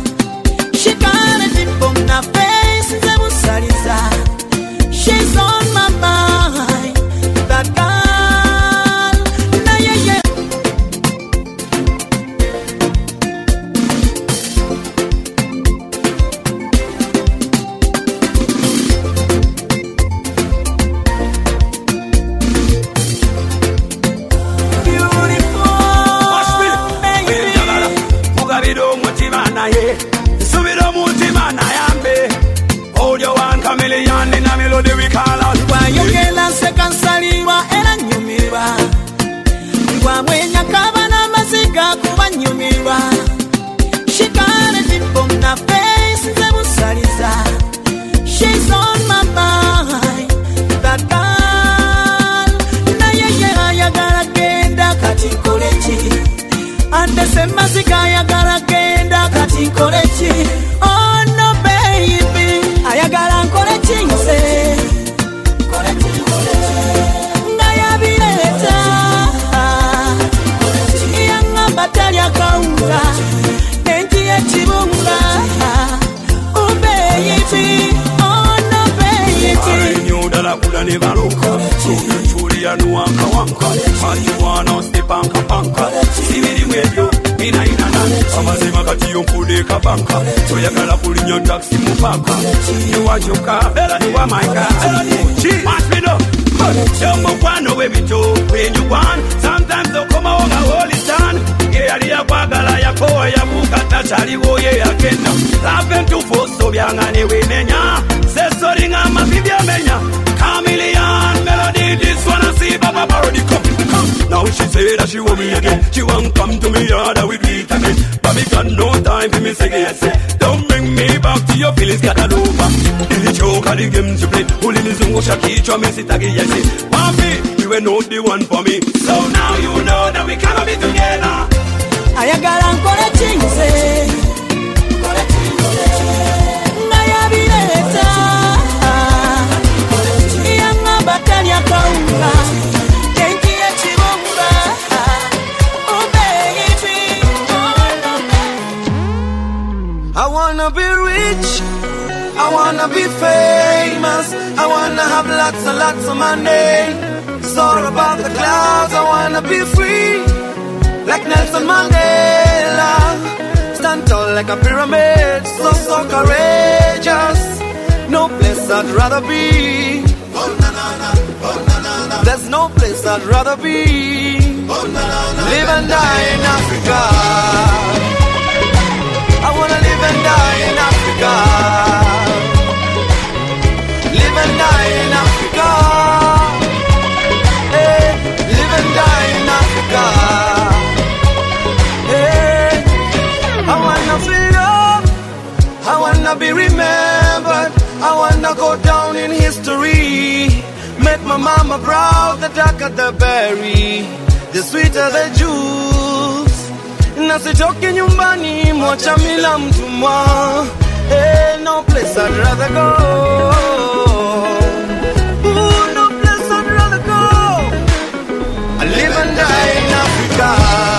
Ulinizungusha kichwa mimi sitaki yes. Mami, you were not the one for me. So now you know that we cannot be together. ayagala nkole kinze nga yabireeta yaŋŋamba talya kawunga kenki y'ekibunga ubeyibi I wanna be rich. I wanna be I wanna have lots and lots of money. Soar above the clouds. I wanna be free. Like Nelson Mandela. Stand tall like a pyramid. So, so courageous. No place I'd rather be. There's no place I'd rather be. Live and die in Africa. I wanna live and die in Africa. wanna be remembered. I wanna go down in history. Make my mama proud, the darker the berry, the sweeter the juice. Nasitoke nyumbani mocha mila mtumwa. Hey, eh, no place I'd rather go. Ooh, no place I'd rather go. I live and die in Africa.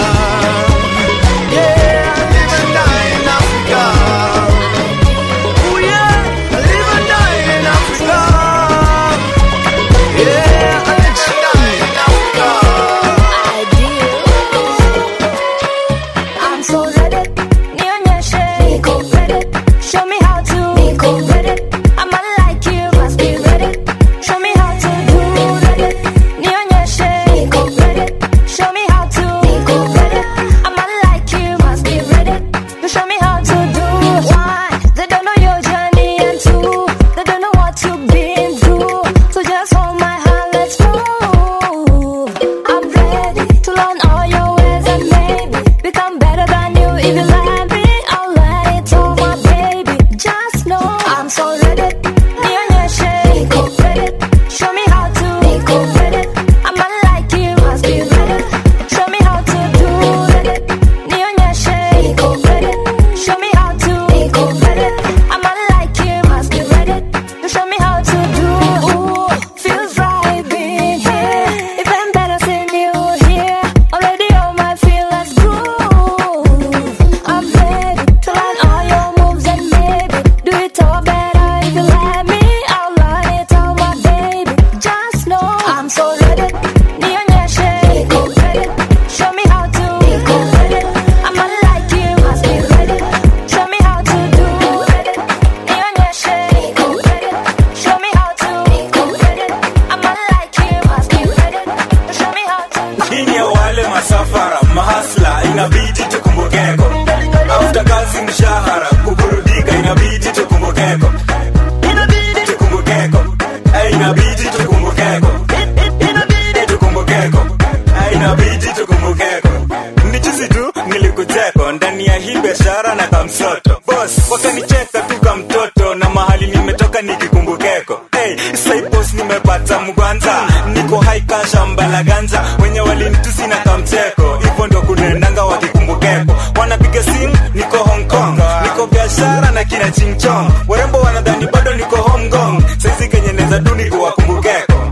Ndani ya hii biashara na kamsoto bos wakanicheka tu kamtoto na mahali nimetoka nikikumbukeko. Hey, saipos nimepata mgwanza. Niko haika shamba la ganza wenye walinitusi na kamcheko hivyo ndo kunendanga wakikumbukeko. Wanapiga simu niko hong kong. Niko biashara na kina chingchong warembo wanadhani bado niko hong saizi kenye neza tu niko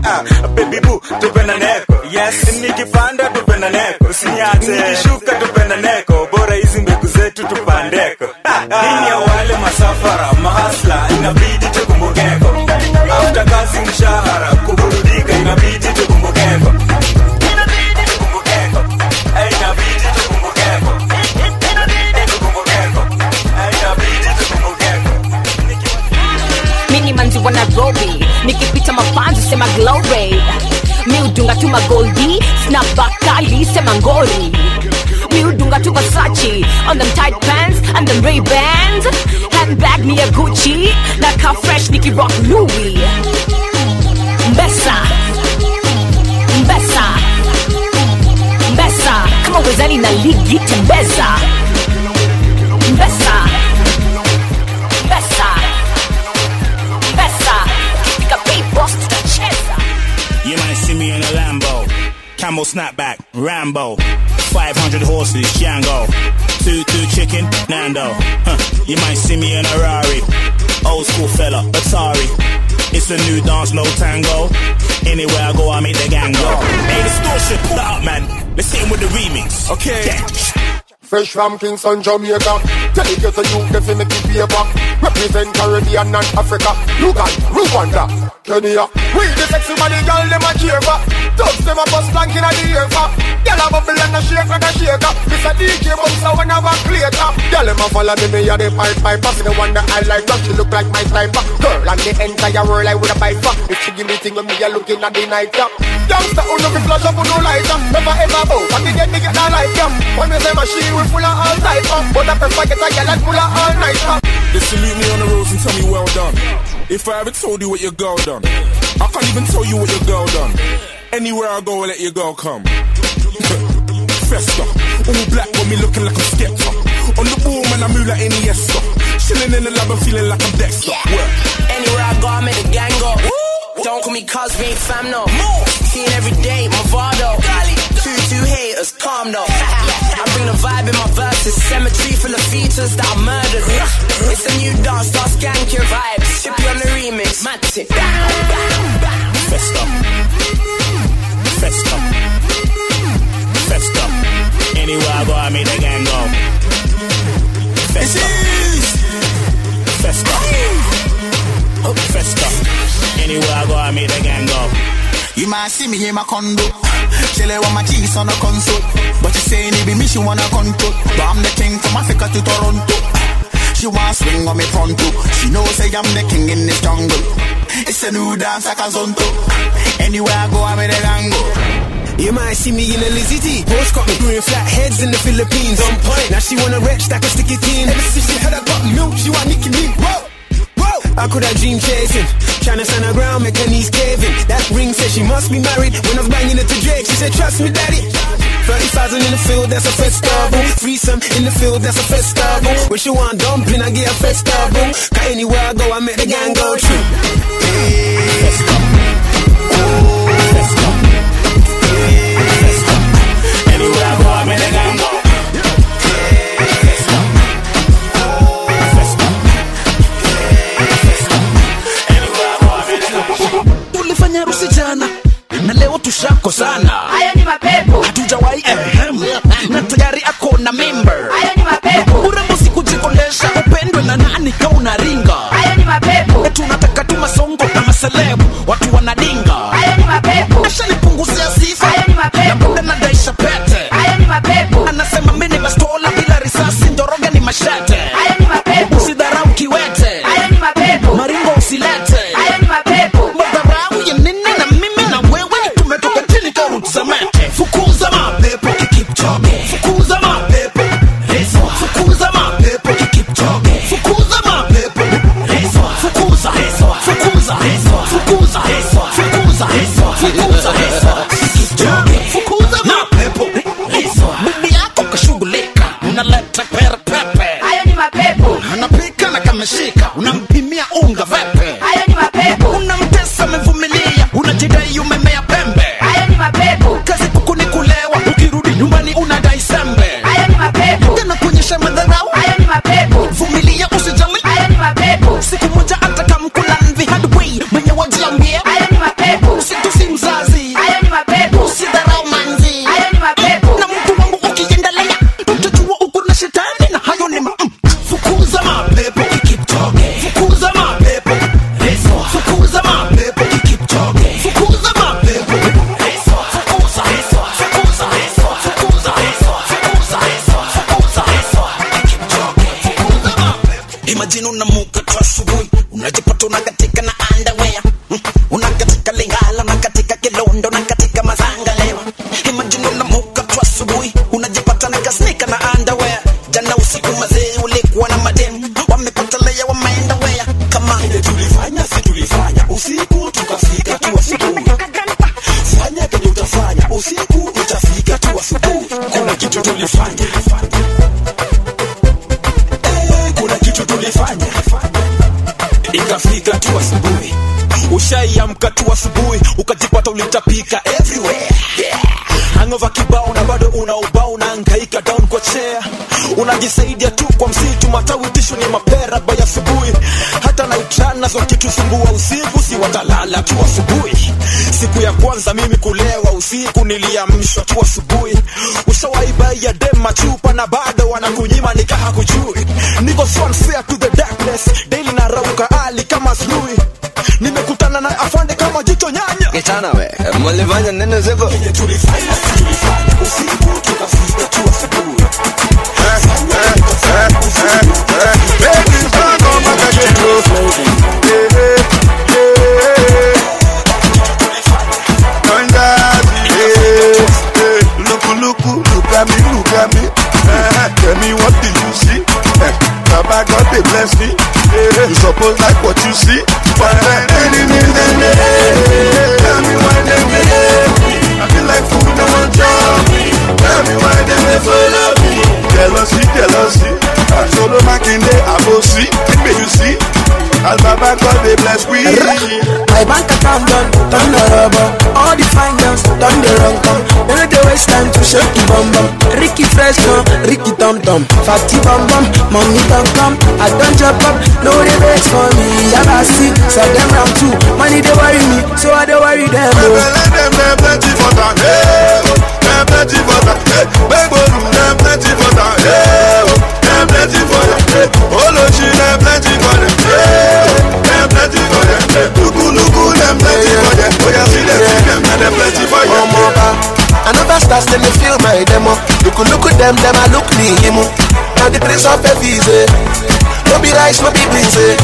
ah, baby tupenda neko. Yes. Nikipanda tupenda neko. Usiniache tupandeko ya wale masafara? Mahasla inabidi tukumbukeko. Afta kazi mshahara kuburudika inabidi tukumbukeko. Tukumbukeko. Eh. Eh, nairobi nikipita mafanzi sema glory. Miudunga tu magoldi snapbakali sema ngori on them tight pants and them ray bands handbag gucci. Fresh nikirock louis. Mbesa mbesa mbesa kama wezani na ligi kifika paybox tutacheza You might see me in a Lambo. Camel snapback, Rambo. 500 horses, Django. Two, two chicken, Nando. Huh. You might see me in a Rari. Old school fella, Atari. It's a new dance, no tango. Anywhere I go, I make the gang go. Hey, distortion, pull that up, man. Let's hit him with the remix. Okay. Fresh from Kingston, Jamaica. Delegate to you, if you make it paper. Represent Caribbean and Africa. Uganda, Rwanda, Kenya. We the sexy body girl, them a cheer for. Thugs them a bust plank in the ear for. Girl a bubble and a shake like a shaker. This a DJ bounce a one of a later. Girl them a follow me, me a the pipe piper. See the one that I like, but she look like my sniper. Girl and the entire world I would a bite for. If she give me thing when me a looking at the night top. Youngster who no be flash up who no light up. Never ever bow, but the get me get that light up. When me say my she we full of all type up. But I prefer get a girl that full of all night up. They salute me on the roads and tell me well done. If I ever told you what your girl done, I can't even tell you what your girl done. Anywhere I go, I let your girl come. Festa, all black when me looking like I'm Skepta. On the ball, man, I move like Iniesta. Chilling in the lab and feeling like I'm Dexter. Work. Anywhere I go, I make the gang go. Don't call me cuz we ain't fam no. Seeing every day, my Vado. Two, two haters, calm no. [laughs] I bring the vibe in my verses. Cemetery full of features that I murdered. [laughs] It's a new dance, start your vibes. Shippy on the remix, match it. Festa. Festa. Festa. Anywhere I go, I make the gang go. Festa. Festa. Festa. Anywhere I go, I make the gang go. You might see me in my condo. Chile with my cheese on a console. But you saying it be me, she wanna control. But I'm the king from Africa to Toronto. She want swing on me pronto. She knows say I'm the king in this jungle. It's a new dance like a zonto. Anywhere I go, I'm in the gango. You might see me in a Lizzie T. Horse got me brewing flat heads in the Philippines. On point. Now she wanna wretch that can stick it in. Ever since she heard I got milk, she want Nicki me. Whoa. I could have dream chasing. Tryna stand her ground, make her knees caving. That ring said she must be married. When I was banging it to Drake, she said, trust me, daddy. 30,000 in the field, that's a festival. Threesome in the field, that's a festival. When she want dumpling, I get a festival. Cause anywhere I go, I make the gang go true. Anywhere I go, I make the gang go. tulifanya harusi jana na leo tushakosana, Hayo ni mapepo. Hatujawahi na tayari ako na member Hayo ni mapepo. urembo sikujikondesha upendwe na nani kauna ringa. Hayo ni mapepo. tunataka tu masongo na maselebu watu in on the asubuhi ukajipata ulitapika everywhere. Yeah. Hangover kibao na bado una ubao unaangaika down kwa chair. Unajisaidia tu kwa msitu matawi tishu ni mapera baya asubuhi. Hata naitana kitu sumbua usiku si watalala tu asubuhi. Siku ya kwanza mimi kulewa usiku niliamshwa tu asubuhi. Ushawaibaia dema chupa na bado we, mulifanya neno ziko they bless we. My bank account London, turn the rubber. All the fine girls, turn the run come. Don't let the waste time to shake the bum bum. Ricky fresh no, Ricky Tom Tom, Fatty bum bum, mommy come come. I don't jump up, no they wait for me. I got sick, so them round two. Money they worry me, so I don't worry them. Oh. let them have plenty for that. Hey, oh, them plenty for that. Hey, beg them plenty for that. Hey, oh, them plenty for that. Hey, Oloshi, them plenty for them. Hey, Luku, luku, them plenty for them. Oh, see them, see them, and them plenty for you. Another then they feel my demo. Look, look at them, them I look him. Now the prince of Ephese. No be rice, no be beans, eh.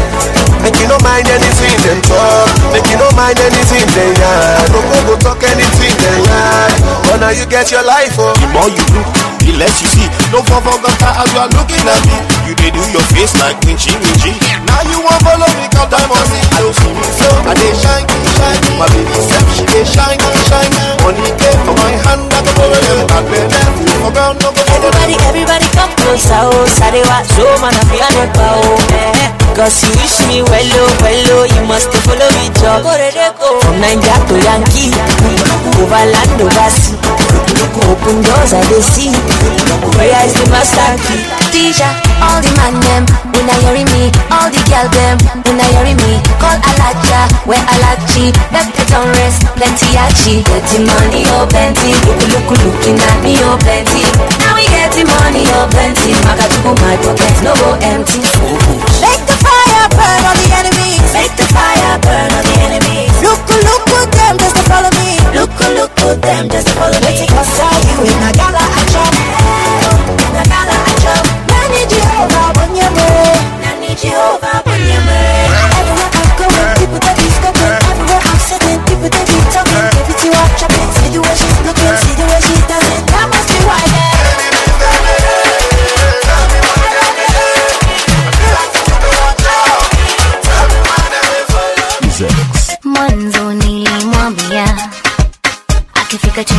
Make you no mind anything them talk. Make you no mind anything they yarn. No go go talk anything they yarn. But now you get your life, oh. The more you look, the less you see. No for forget as you are looking at me. You they do your face like winchy winchy. Now you want follow me, cause time on. I don't see me so. I they shine, shine. My baby self, she they shine, shine. Money came for my hand, I go borrow them. I play them. For ground, no go follow Everybody, everybody come closer, oh Sarewa, show man a fear never, oh eh. Cause you wish me well, oh, well, oh You must follow me, job From Nigeria to Yankee Over land, over sea Open doors, I they see Where is the master key? Tisha, all the man them, when I hear me, all the girl them, when I hear me, call Alaja, where Alachi, left the town rest, plenty achi, getting money oh plenty, look look looking at me oh plenty, now we getting money oh plenty, Makachuku my pocket no go empty. Make fire burn the make the fire burn all the enemies. Look look at them just to follow me, look look at them just to follow me. Cause I you in a gala I jump,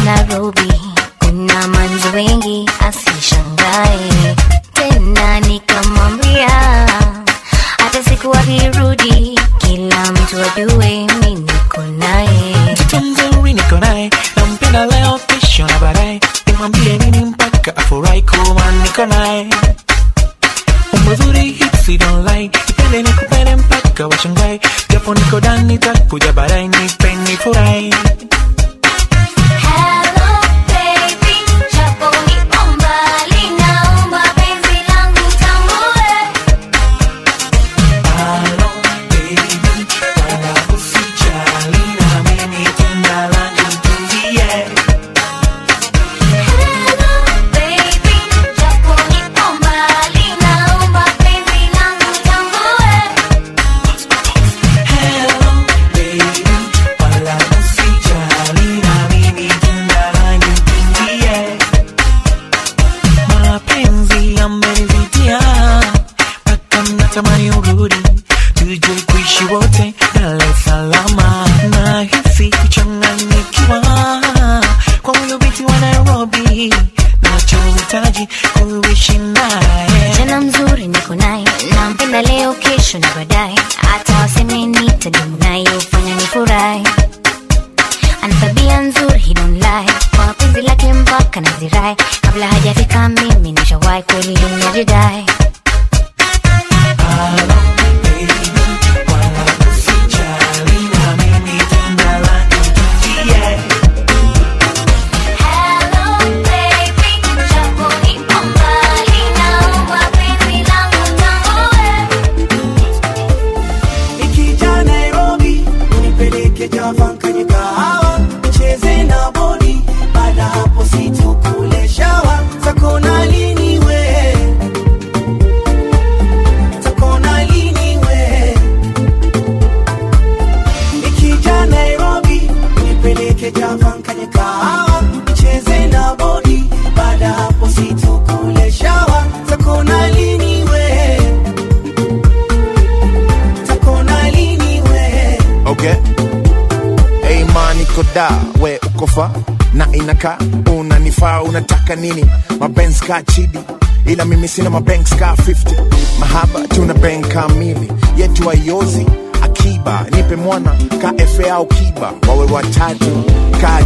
nairobi. Kuna manzi wengi asishangae. Tena nikamwambia hata siku akirudi kila mtu ajue mi niko naye. Mtoto mzuri niko naye nampenda leo kesho na baadaye. Nimwambie nini mpaka afurahi kuwa niko naye. Mzuri nikupende mpaka washangae japo niko dani takuja baadaye leo kesho na baadaye hata waseme nitadumu naye ufanya unataka nini? Mabenz ka chidi ila mimi sina mabanks ka 50 mahaba tuna bank kamili yetu ayozi akiba nipe mwana. Ka efe au kiba. Wawe watatu. Ka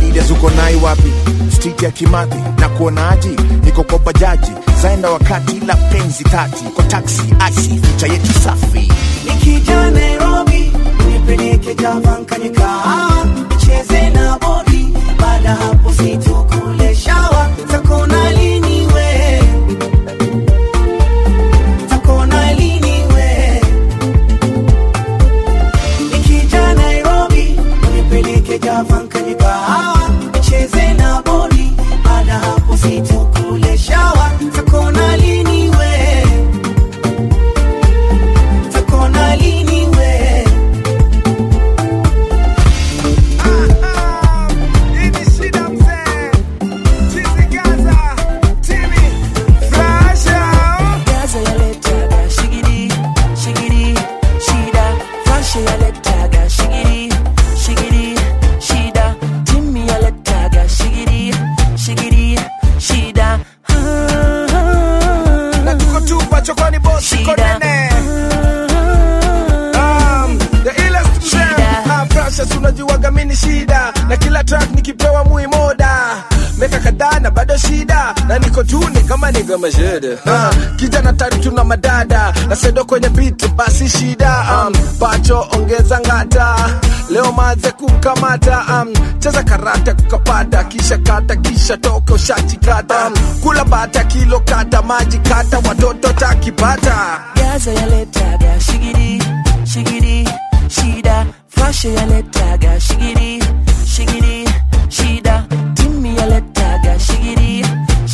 wapi? Street ya kimathi. Na kuonaji niko kwa bajaji. Zaenda wakati la penzi tati. Kwa taksi asi ficha yetu safi. Nikija nairobi na niko juni kama nigamashede uh, kijana tari tuna madada na sedo kwenye beat basi shida um, pacho ongeza ngata. Leo maze kukamata um, cheza karata kukapata kisha kata kisha toke ushachikata. Um, kula bata kilo kata maji kata watoto takipata. Gaza yaletaga shigiri, shigiri, shida. Fasha yaletaga shigiri, shigiri, shida. Timmy yaletaga shigiri,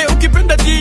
They que keeping the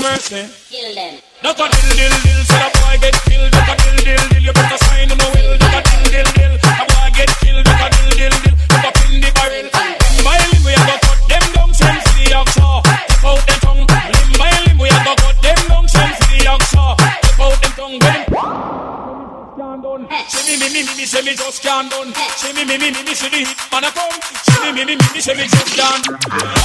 mercy. Kill them. Duck a dill dill dill, so the boy get killed. Duck a dill dill dill, you better sign no will. Duck a dill dill dill, the boy get killed. Duck a dill dill dill, duck up in the barrel. Limb by limb, we a go cut them down, send to the offshore. Tip out them tongue. Limb by limb, we a go cut them down, send to the offshore. Tip out them tongue. Say me, me, me, me, say me just can't done. Say me, me, me, me, me, say the hit man a come. Say me, me, me, me, say me just can't.